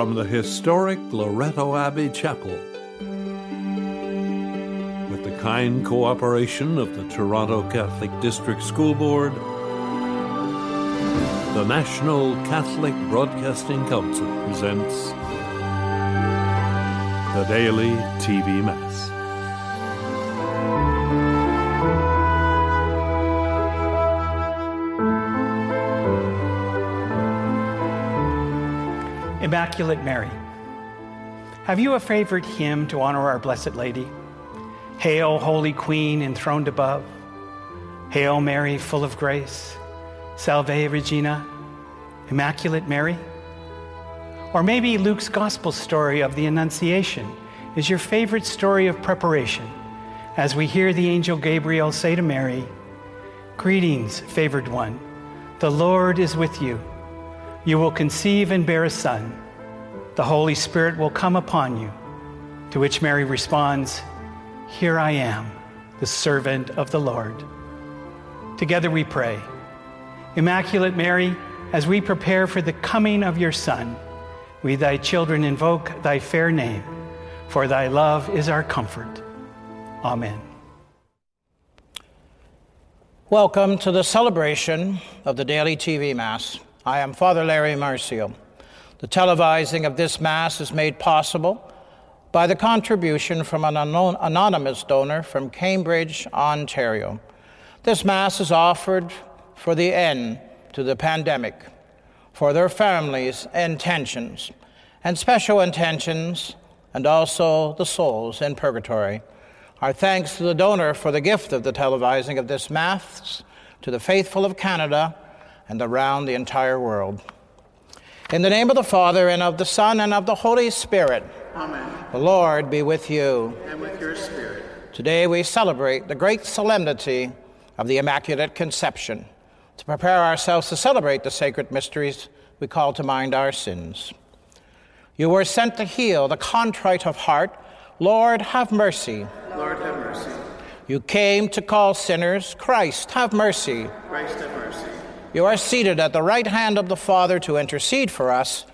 from the historic Loretto Abbey Chapel. With the kind cooperation of the Toronto Catholic District School Board, the National Catholic Broadcasting Council presents the Daily TV Mass. Immaculate Mary. Have you a favorite hymn to honor our Blessed Lady? Hail, Holy Queen, enthroned above. Hail, Mary, full of grace. Salve Regina, Immaculate Mary. Or maybe Luke's Gospel story of the Annunciation is your favorite story of preparation as we hear the angel Gabriel say to Mary, Greetings, favored one, the Lord is with you. You will conceive and bear a son. The Holy Spirit will come upon you. To which Mary responds, Here I am, the servant of the Lord. Together we pray. Immaculate Mary, as we prepare for the coming of your Son, we, thy children, invoke thy fair name, for thy love is our comfort. Amen. Welcome to the celebration of the daily TV Mass. I am Father Larry Marcio. The televising of this Mass is made possible by the contribution from an anonymous donor from Cambridge, Ontario. This Mass is offered for the end to the pandemic, for their families' intentions, and special intentions, and also the souls in purgatory. Our thanks to the donor for the gift of the televising of this Mass, to the faithful of Canada, and around the entire world. In the name of the Father, and of the Son, and of the Holy Spirit. Amen. The Lord be with you. And with your spirit. Today we celebrate the great solemnity of the Immaculate Conception. To prepare ourselves to celebrate the sacred mysteries, we call to mind our sins. You were sent to heal the contrite of heart. Lord, have mercy. Lord, have mercy. You came to call sinners. Christ, have mercy. Christ, have mercy. You are seated at the right hand of the Father to intercede for us.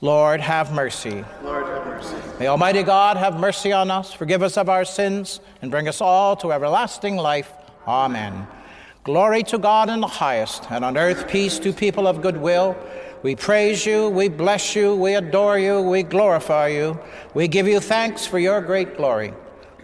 Lord, have mercy. Lord, have mercy. May Almighty God have mercy on us, forgive us of our sins, and bring us all to everlasting life. Amen. Glory to God in the highest, and on earth peace to people of good will. We praise you, we bless you, we adore you, we glorify you. We give you thanks for your great glory.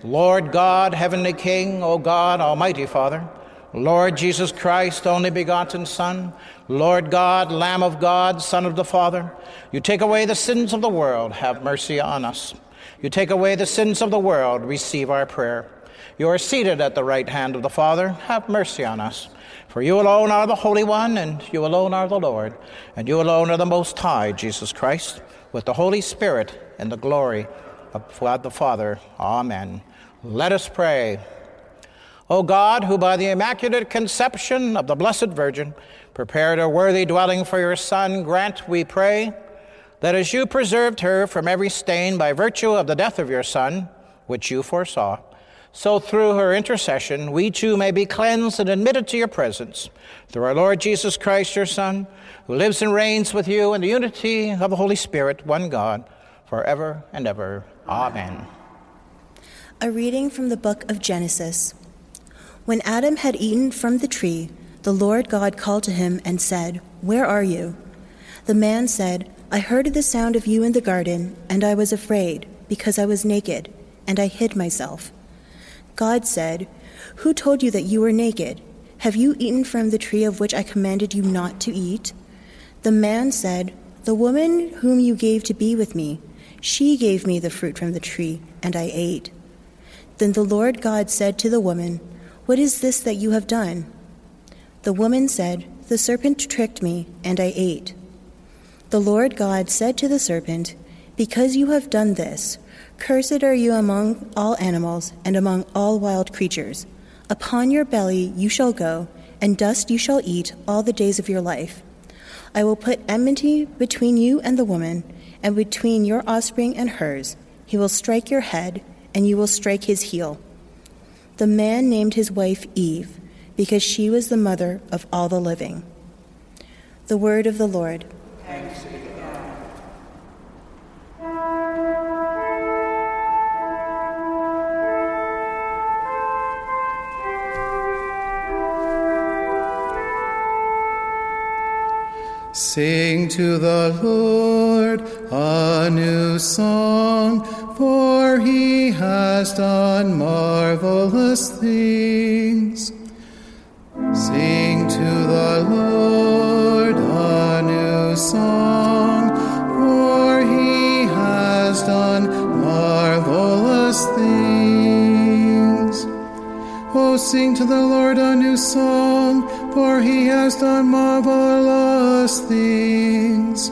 Lord God, Heavenly King, O God, Almighty Father, Lord Jesus Christ, only begotten Son, Lord God, Lamb of God, Son of the Father, you take away the sins of the world, have mercy on us. You take away the sins of the world, receive our prayer. You are seated at the right hand of the Father, have mercy on us. For you alone are the Holy One, and you alone are the Lord, and you alone are the Most High, Jesus Christ, with the Holy Spirit and the glory of God the Father. Amen. Let us pray. O God, who by the Immaculate Conception of the Blessed Virgin prepared a worthy dwelling for your Son, grant, we pray, that as you preserved her from every stain by virtue of the death of your Son, which you foresaw, so through her intercession we too may be cleansed and admitted to your presence. Through our Lord Jesus Christ, your Son, who lives and reigns with you in the unity of the Holy Spirit, one God, forever and ever. Amen. A reading from the book of Genesis. When Adam had eaten from the tree, the Lord God called to him and said, Where are you? The man said, I heard the sound of you in the garden, and I was afraid, because I was naked, and I hid myself. God said, Who told you that you were naked? Have you eaten from the tree of which I commanded you not to eat? The man said, The woman whom you gave to be with me, she gave me the fruit from the tree, and I ate. Then the Lord God said to the woman, what is this that you have done? The woman said, The serpent tricked me, and I ate. The Lord God said to the serpent, Because you have done this, cursed are you among all animals and among all wild creatures. Upon your belly you shall go, and dust you shall eat all the days of your life. I will put enmity between you and the woman, and between your offspring and hers. He will strike your head, and you will strike his heel. The man named his wife Eve, because she was the mother of all the living. The word of the Lord. Sing to the Lord a new song for he has done marvelous things. Sing to the Lord a new song, for he has done marvelous things. Oh, sing to the Lord a new song, for he has done marvelous things.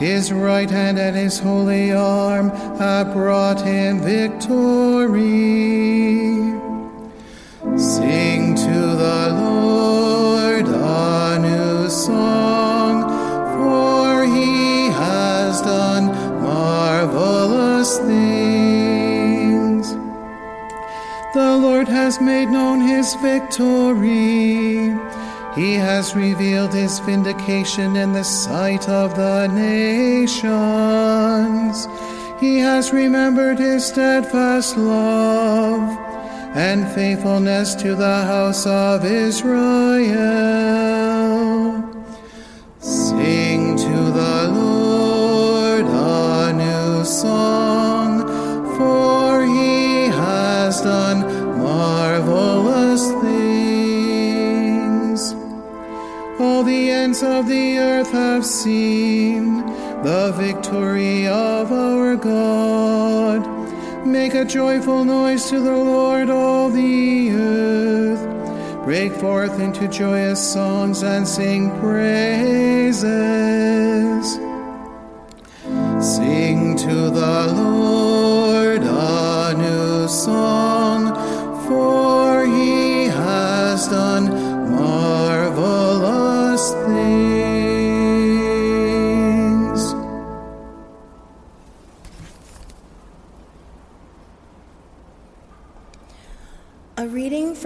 His right hand and his holy arm have brought him victory. Sing to the Lord a new song, for he has done marvelous things. The Lord has made known his victory. He has revealed his vindication in the sight of the nations. He has remembered his steadfast love and faithfulness to the house of Israel. Sing to the Lord a new song, for he has done marvelous ends of the earth have seen the victory of our God. Make a joyful noise to the Lord, all the earth. Break forth into joyous songs and sing praises. Sing to the Lord a new song,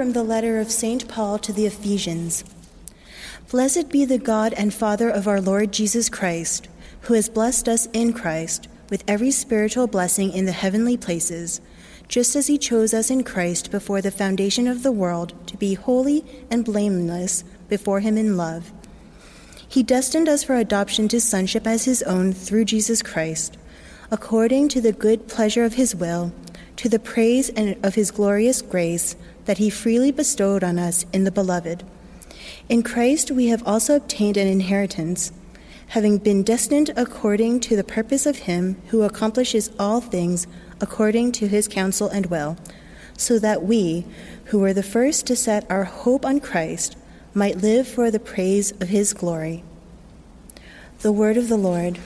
from the letter of St. Paul to the Ephesians. Blessed be the God and Father of our Lord Jesus Christ, who has blessed us in Christ with every spiritual blessing in the heavenly places, just as he chose us in Christ before the foundation of the world to be holy and blameless before him in love. He destined us for adoption to sonship as his own through Jesus Christ, according to the good pleasure of his will, to the praise and of his glorious grace that he freely bestowed on us in the beloved. In Christ we have also obtained an inheritance, having been destined according to the purpose of him who accomplishes all things according to his counsel and will, so that we, who were the first to set our hope on Christ, might live for the praise of his glory. The word of the Lord.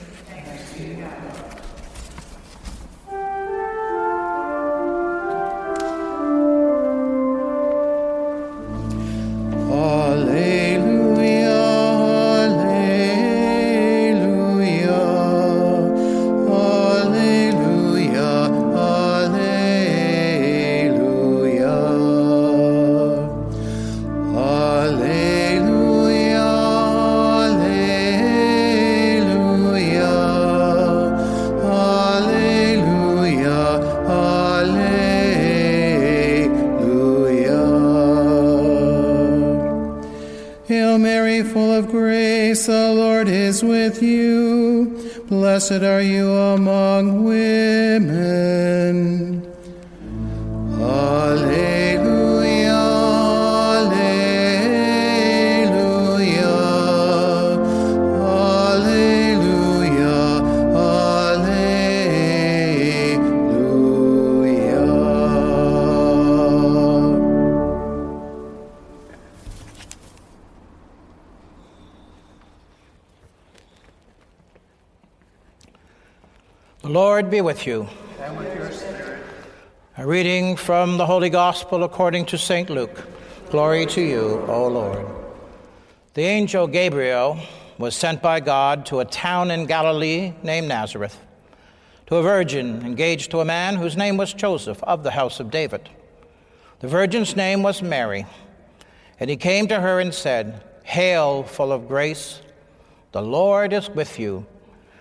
The Lord be with you. And with your spirit. A reading from the Holy Gospel according to St. Luke. Glory to you, O Lord. The angel Gabriel was sent by God to a town in Galilee named Nazareth, to a virgin engaged to a man whose name was Joseph of the house of David. The virgin's name was Mary. And he came to her and said, Hail, full of grace, the Lord is with you.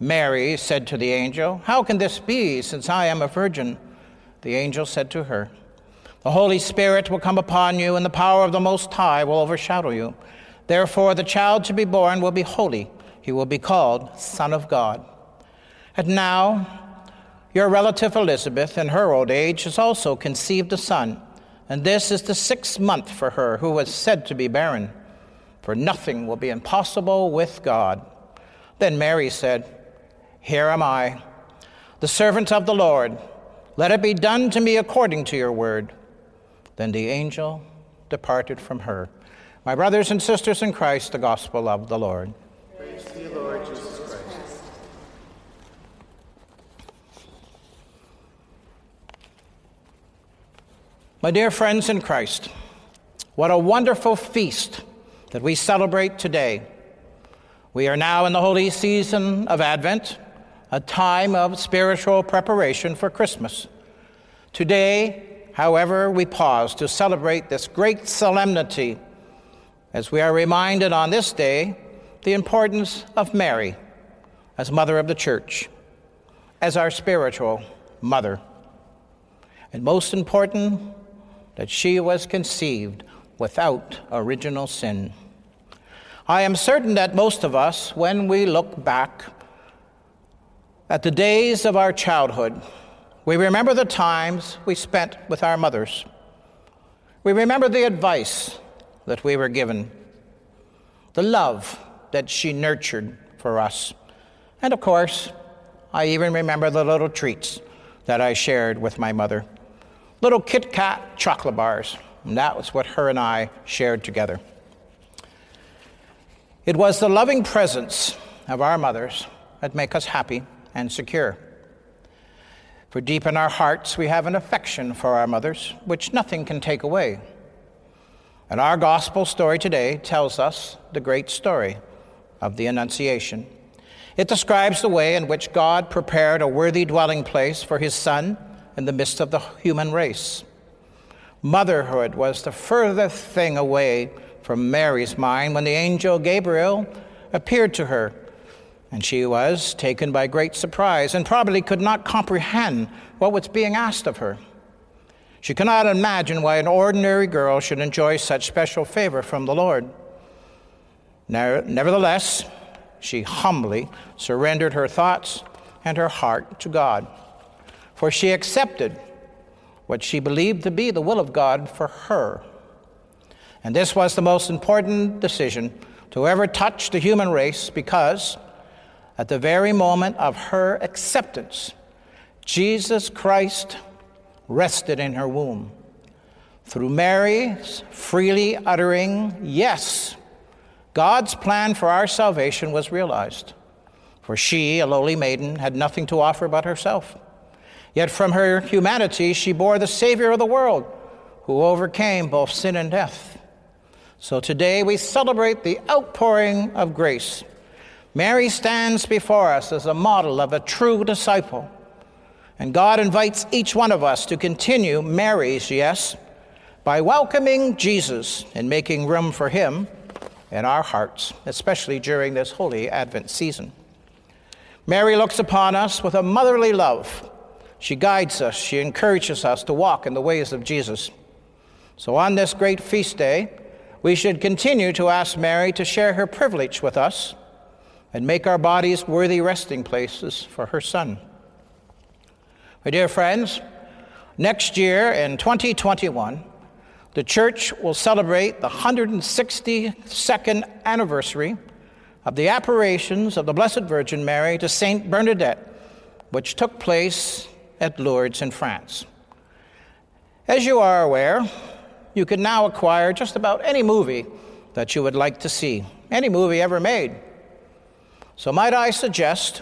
Mary said to the angel, How can this be, since I am a virgin? The angel said to her, the Holy Spirit will come upon you, and the power of the Most High will overshadow you. Therefore, the child to be born will be holy. He will be called Son of God. And now, your relative Elizabeth, in her old age, has also conceived a son, and this is the sixth month for her who was said to be barren. For nothing will be impossible with God. Then Mary said, Here am I, the servant of the Lord. Let it be done to me according to your word. Then the angel departed from her. My brothers and sisters in Christ, the gospel of the Lord. Praise to you, Lord Jesus Christ. My dear friends in Christ, what a wonderful feast that we celebrate today. We are now in the holy season of Advent, a time of spiritual preparation for Christmas. Today, however, we pause to celebrate this great solemnity as we are reminded on this day the importance of Mary as Mother of the Church, as our spiritual mother. And most important, that she was conceived without original sin. I am certain that most of us, when we look back at the days of our childhood, we remember the times we spent with our mothers. We remember the advice that we were given, the love that she nurtured for us. And of course, I even remember the little treats that I shared with my mother little Kit Kat chocolate bars. And that was what her and I shared together. It was the loving presence of our mothers that make us happy and secure. For deep in our hearts, we have an affection for our mothers, which nothing can take away. And our gospel story today tells us the great story of the Annunciation. It describes the way in which God prepared a worthy dwelling place for his Son in the midst of the human race. Motherhood was the furthest thing away from Mary's mind when the angel Gabriel appeared to her and she was taken by great surprise and probably could not comprehend what was being asked of her. She could not imagine why an ordinary girl should enjoy such special favor from the Lord. Nevertheless, she humbly surrendered her thoughts and her heart to God, for she accepted what she believed to be the will of God for her. And this was the most important decision to ever touch the human race because at the very moment of her acceptance, Jesus Christ rested in her womb. Through Mary's freely uttering yes, God's plan for our salvation was realized. For she, a lowly maiden, had nothing to offer but herself. Yet from her humanity, she bore the Savior of the world, who overcame both sin and death. So today we celebrate the outpouring of grace Mary stands before us as a model of a true disciple. And God invites each one of us to continue Mary's yes by welcoming Jesus and making room for him in our hearts, especially during this holy Advent season. Mary looks upon us with a motherly love. She guides us, she encourages us to walk in the ways of Jesus. So on this great feast day, we should continue to ask Mary to share her privilege with us and make our bodies worthy resting places for her Son. My dear friends, next year in 2021, the church will celebrate the 162nd anniversary of the apparitions of the Blessed Virgin Mary to Saint Bernadette, which took place at Lourdes in France. As you are aware, you can now acquire just about any movie that you would like to see, any movie ever made. So, might I suggest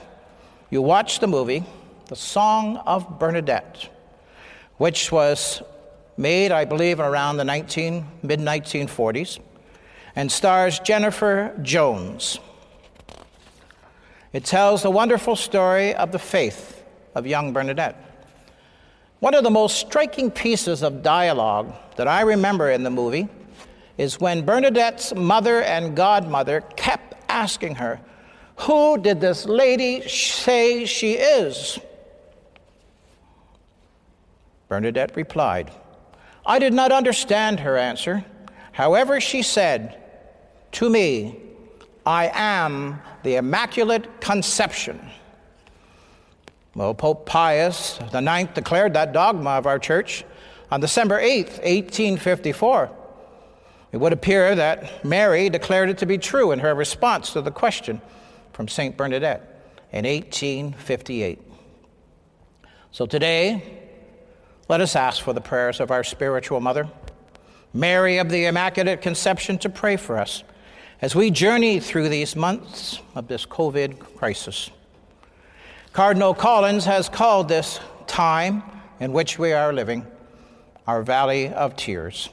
you watch the movie, The Song of Bernadette, which was made, I believe, around the 19, mid 1940s. and stars Jennifer Jones. It tells the wonderful story of the faith of young Bernadette. One of the most striking pieces of dialogue that I remember in the movie is when Bernadette's mother and godmother kept asking her, Who did this lady say she is? Bernadette replied, I did not understand her answer. However, she said, To me, I am the Immaculate Conception. Well, Pope Pius IX declared that dogma of our church on December 8, 1854. It would appear that Mary declared it to be true in her response to the question from St. Bernadette in 1858. So today, let us ask for the prayers of our spiritual mother, Mary of the Immaculate Conception, to pray for us as we journey through these months of this COVID crisis. Cardinal Collins has called this time in which we are living our valley of tears.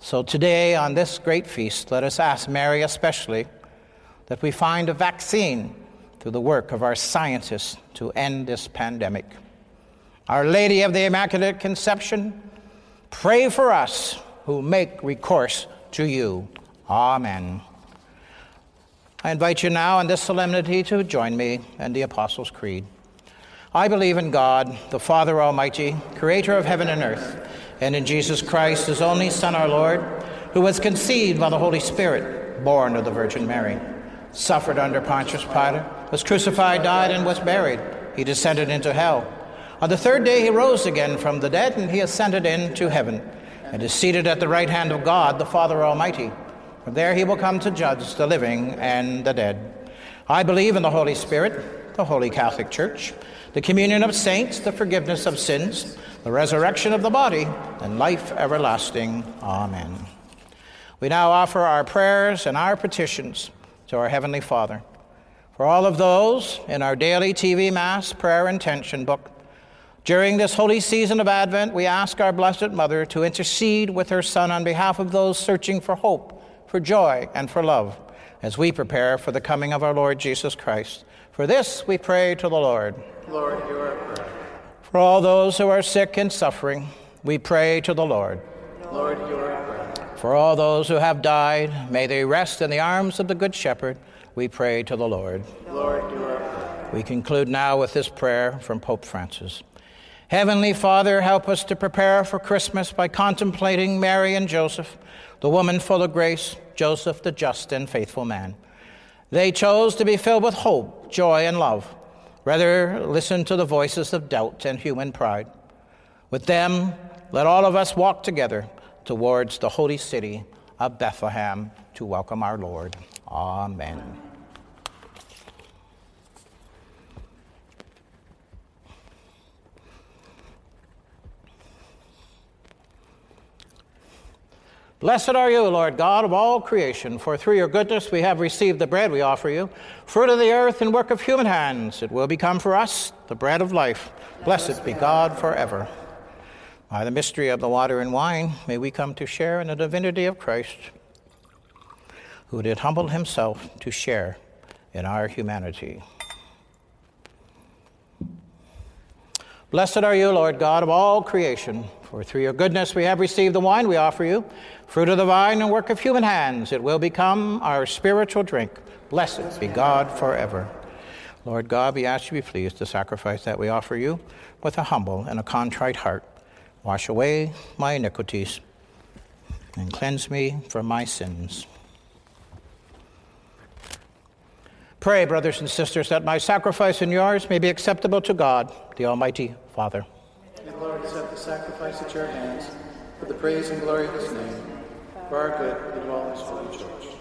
So today, on this great feast, let us ask Mary especially that we find a vaccine through the work of our scientists to end this pandemic. Our Lady of the Immaculate Conception, pray for us who make recourse to you. Amen. I invite you now in this solemnity to join me in the Apostles' Creed. I believe in God, the Father Almighty, creator of heaven and earth, and in Jesus Christ, his only Son, our Lord, who was conceived by the Holy Spirit, born of the Virgin Mary, suffered under Pontius Pilate, was crucified, died, and was buried. He descended into hell. On the third day he rose again from the dead, and he ascended into heaven, and is seated at the right hand of God, the Father Almighty. From there he will come to judge the living and the dead. I believe in the Holy Spirit, the Holy Catholic Church, the communion of saints, the forgiveness of sins, the resurrection of the body, and life everlasting. Amen. We now offer our prayers and our petitions to our Heavenly Father. For all of those in our daily TV Mass prayer intention book, during this holy season of Advent, we ask our Blessed Mother to intercede with her Son on behalf of those searching for hope, for joy, and for love as we prepare for the coming of our Lord Jesus Christ. For this we pray to the Lord. Lord, hear our prayer. For all those who are sick and suffering, we pray to the Lord. Lord, hear our prayer. For all those who have died, may they rest in the arms of the Good Shepherd. We pray to the Lord. Lord. We conclude now with this prayer from Pope Francis. Heavenly Father, help us to prepare for Christmas by contemplating Mary and Joseph, the woman full of grace, Joseph, the just and faithful man. They chose to be filled with hope, joy, and love. Rather, listen to the voices of doubt and human pride. With them, let all of us walk together towards the holy city of Bethlehem to welcome our Lord. Amen. Blessed are you, Lord God of all creation, for through your goodness we have received the bread we offer you, fruit of the earth and work of human hands. It will become for us the bread of life. Blessed be God forever. By the mystery of the water and wine, may we come to share in the divinity of Christ, who did humble himself to share in our humanity. Blessed are you, Lord God of all creation, for through your goodness we have received the wine we offer you, fruit of the vine and work of human hands. It will become our spiritual drink. Blessed be God forever. Lord God, we ask you to be pleased to sacrifice that we offer you with a humble and a contrite heart. Wash away my iniquities and cleanse me from my sins. Pray, brothers and sisters, that my sacrifice and yours may be acceptable to God, the Almighty Father. And Lord, accept the sacrifice at your hands for the praise and glory of his name, for our good and all his holy church.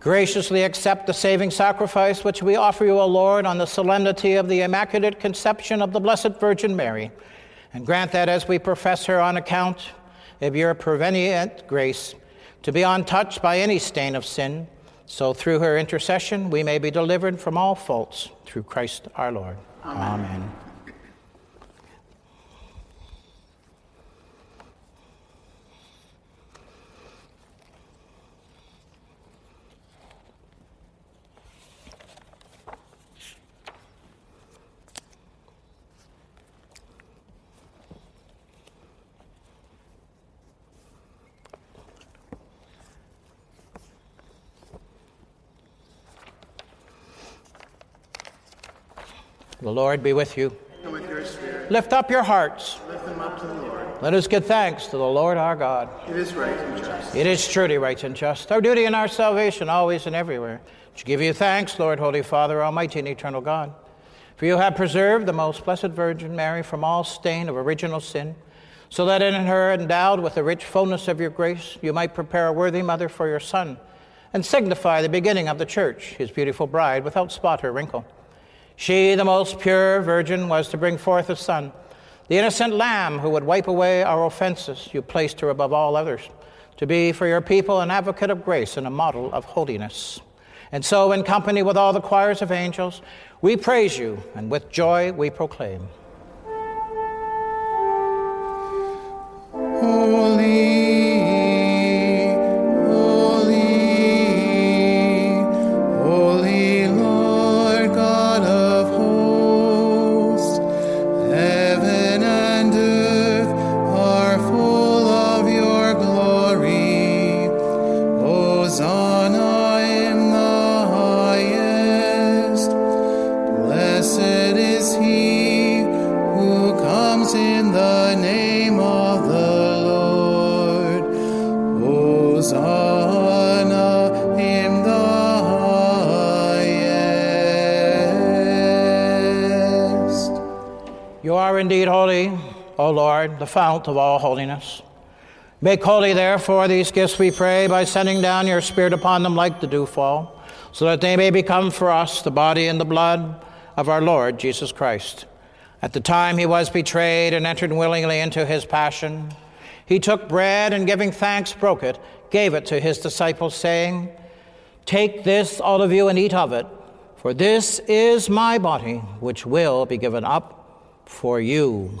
Graciously accept the saving sacrifice which we offer you, O Lord, on the solemnity of the Immaculate Conception of the Blessed Virgin Mary, and grant that as we profess her on account of your prevenient grace, to be untouched by any stain of sin, so through her intercession we may be delivered from all faults through Christ our Lord. Amen. Amen. The Lord be with you. And with your spirit, Lift up your hearts. lift them up to the Lord. Let us give thanks to the Lord our God. It is right and just. It is truly right and just, our duty and our salvation, always and everywhere, to give you thanks, Lord, Holy Father, Almighty and eternal God. For you have preserved the most blessed Virgin Mary from all stain of original sin, so that in her, endowed with the rich fullness of your grace, you might prepare a worthy mother for your Son, and signify the beginning of the church, his beautiful bride, without spot or wrinkle. She, the most pure virgin, was to bring forth a son, the innocent lamb who would wipe away our offenses. You placed her above all others, to be for your people an advocate of grace and a model of holiness. And so, in company with all the choirs of angels, we praise you, and with joy we proclaim. Holy, Lord, the fount of all holiness. Make holy, therefore, these gifts, we pray, by sending down your Spirit upon them like the dewfall, so that they may become for us the body and the blood of our Lord Jesus Christ. At the time he was betrayed and entered willingly into his passion, he took bread and giving thanks broke it, gave it to his disciples, saying, Take this, all of you, and eat of it, for this is my body, which will be given up for you.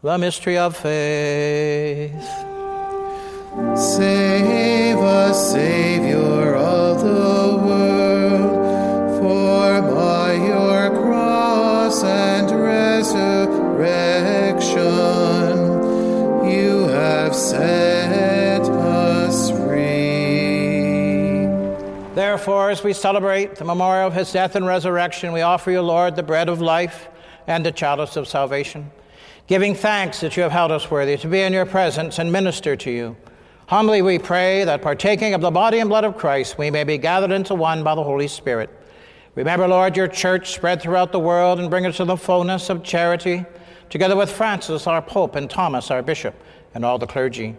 The mystery of faith. Save us, Savior of the world, for by your cross and resurrection you have set us free. Therefore, as we celebrate the memorial of his death and resurrection, we offer you, Lord, the bread of life and the chalice of salvation, giving thanks that you have held us worthy to be in your presence and minister to you. Humbly we pray that partaking of the body and blood of Christ, we may be gathered into one by the Holy Spirit. Remember, Lord, your church spread throughout the world and bring us to the fullness of charity, together with Francis, our Pope, and Thomas, our Bishop, and all the clergy.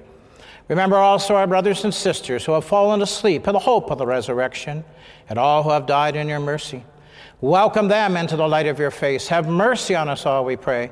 Remember also our brothers and sisters who have fallen asleep in the hope of the resurrection, and all who have died in your mercy. Welcome them into the light of your face. Have mercy on us all, we pray,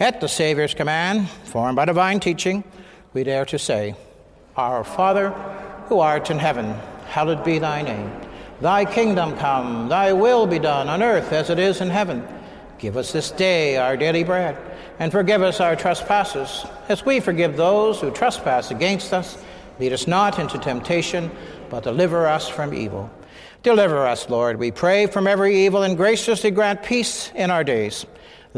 At the Savior's command, formed by divine teaching, we dare to say, Our Father, who art in heaven, hallowed be thy name. Thy kingdom come, thy will be done on earth as it is in heaven. Give us this day our daily bread, and forgive us our trespasses, as we forgive those who trespass against us. Lead us not into temptation, but deliver us from evil. Deliver us, Lord, we pray, from every evil, and graciously grant peace in our days,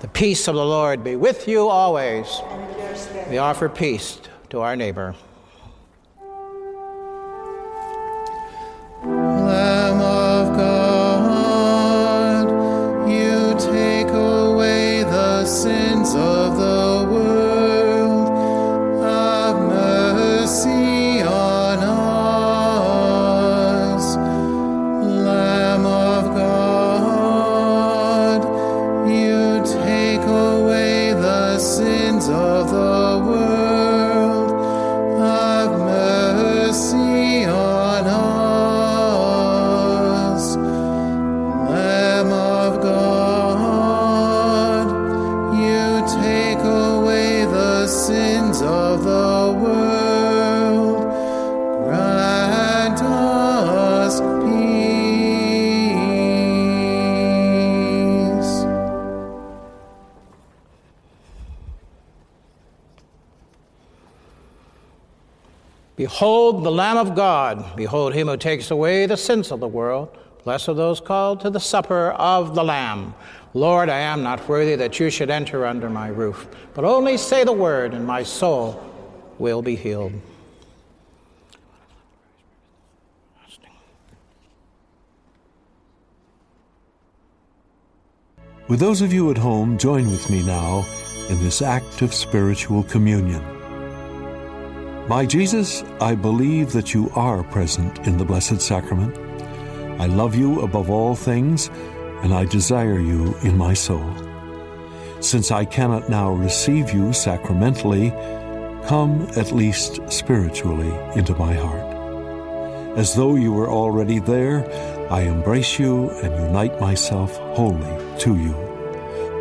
The peace of the Lord be with you always. We offer peace to our neighbor. Lamb of God, you take away the sins of the Behold the Lamb of God. Behold him who takes away the sins of the world. Blessed are those called to the supper of the Lamb. Lord, I am not worthy that you should enter under my roof, but only say the word, and my soul will be healed. With those of you at home, join with me now in this act of spiritual communion. My Jesus, I believe that you are present in the Blessed Sacrament. I love you above all things, and I desire you in my soul. Since I cannot now receive you sacramentally, come at least spiritually into my heart. As though you were already there, I embrace you and unite myself wholly to you.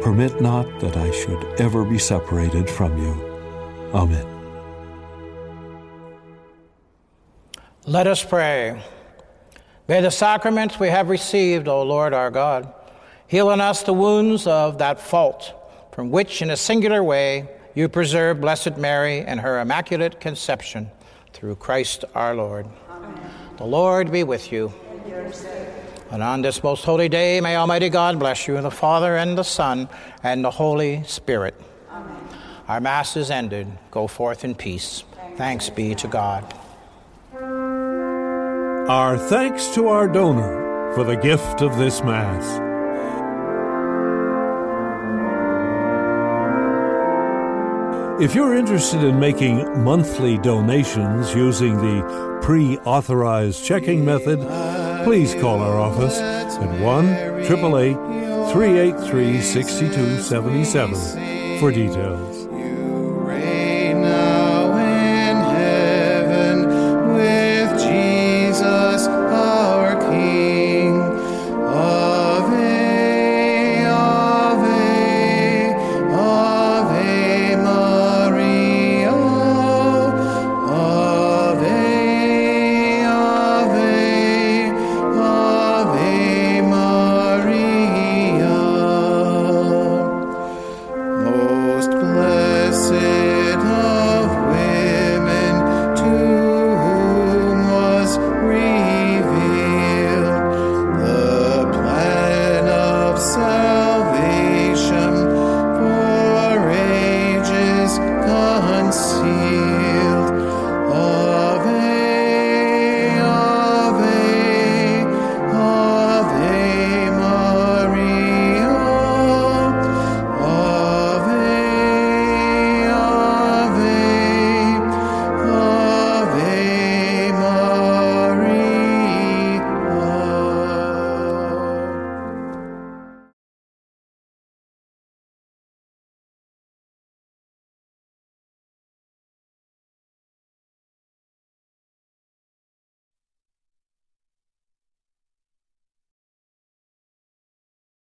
Permit not that I should ever be separated from you. Amen. Let us pray. May the sacraments we have received, O Lord our God, heal in us the wounds of that fault from which, in a singular way, you preserve Blessed Mary and her Immaculate Conception through Christ our Lord. Amen. The Lord be with you. And on this most holy day, may Almighty God bless you, the Father and the Son and the Holy Spirit. Amen. Our Mass is ended. Go forth in peace. Thanks be to God. Our thanks to our donor for the gift of this Mass. If you're interested in making monthly donations using the pre authorized checking method, please call our office at 1 888 383 6277 for details.